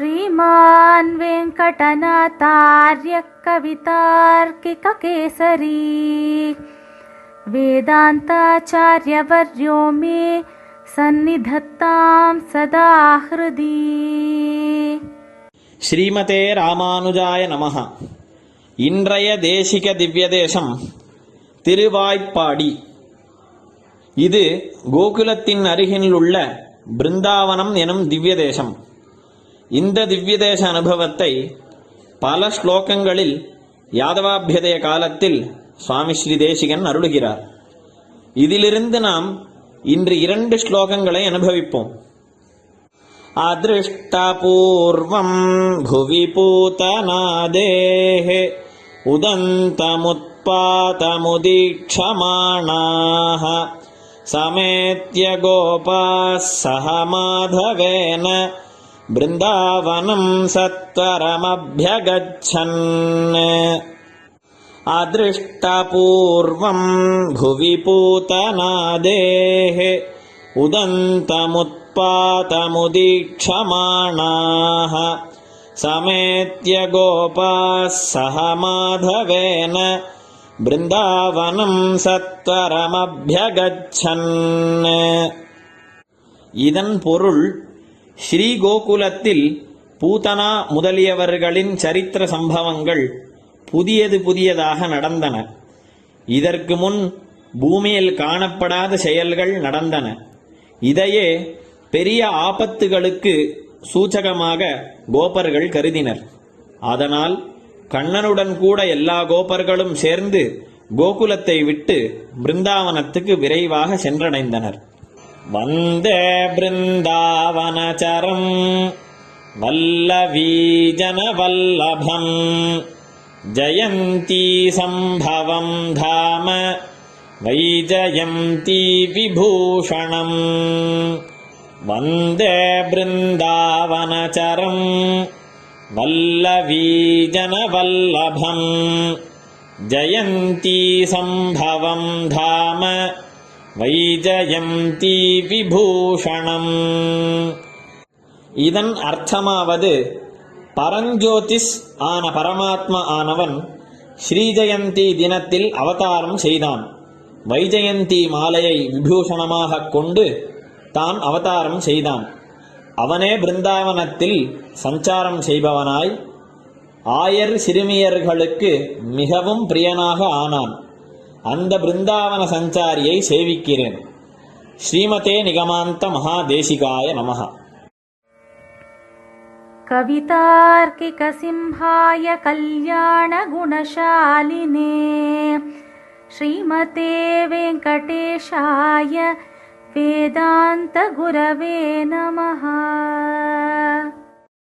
श्रीमान् वेङ्कटनाथार्यः कवितार्किककेसरी वेदान्ताचार्यवर्यो मे सन्निधत्तां सदा हृदि ஸ்ரீமதே ராமானுஜாய நமஹ இன்றைய தேசிக திவ்ய தேசம் திருவாய்ப்பாடி இது கோகுலத்தின் அருகில் உள்ள பிருந்தாவனம் எனும் திவ்ய தேசம் இந்த திவ்ய தேச அனுபவத்தை பல ஸ்லோகங்களில் யாதவாபியதய காலத்தில் சுவாமி ஸ்ரீ தேசிகன் அருளுகிறார் இதிலிருந்து நாம் இன்று இரண்டு ஸ்லோகங்களை அனுபவிப்போம் अदृष्टपूर्वम् भुवि पूतनादेः उदन्तमुत्पातमुदीक्षमाणाः समेत्य गोपाः सह माधवेन बृन्दावनम् सत्वरमभ्यगच्छन् अदृष्टपूर्वम् भुवि पूतनादेः उदन्तमुत्पातमुदीक्षमाणाः समेत्य गोपाः सह माधवेन बृन्दावनम् सत्वरमभ्यगच्छन् இதன் பொருள் ஸ்ரீ கோகுலத்தில் பூதனா முதலியவர்களின் சரித்திர சம்பவங்கள் புதியது புதியதாக நடந்தன. இதற்கு முன் பூமியில் காணப்படாத செயல்கள் நடந்தன. இதையே பெரிய ஆபத்துகளுக்கு சூச்சகமாக கோபர்கள் கருதினர். அதனால் கண்ணனுடன் கூட எல்லா கோபர்களும் சேர்ந்து கோகுலத்தை விட்டு பிருந்தாவனத்துக்கு விரைவாக சென்றடைந்தனர். वन्दे बृन्दावनचरम् वल्लवीजनवल्लभम् जयन्ती सम्भवम् धाम वैजयन्ती विभूषणम् वन्दे बृन्दावनचरम् वल्लवीजनवल्लभम् जयन्ती सम्भवम् धाम வைஜயந்தி விபூஷணம். இதன் அர்த்தமாவது பரஞ்சோதிஸ் ஆன பரமாத்மா ஆனவன் ஸ்ரீஜெயந்தி தினத்தில் அவதாரம் செய்தான். வைஜெயந்தி மாலையை விபூஷணமாக கொண்டு தான் அவதாரம் செய்தான். அவனே பிருந்தாவனத்தில் சஞ்சாரம் செய்பவனாய். ஆயர் சிறுமியர்களுக்கு மிகவும் பிரியனாக ஆனான். அந்த பிருந்தாவன சஞ்சாரியை சேவிக்கிறேன் ஸ்ரீமதே நிகமாந்த மகாதேசிகாய நமஹ कवितार्किकसिंहाय कल्याणगुणशालिने श्रीमते वेङ्कटेशाय वेदान्तगुरवे नमः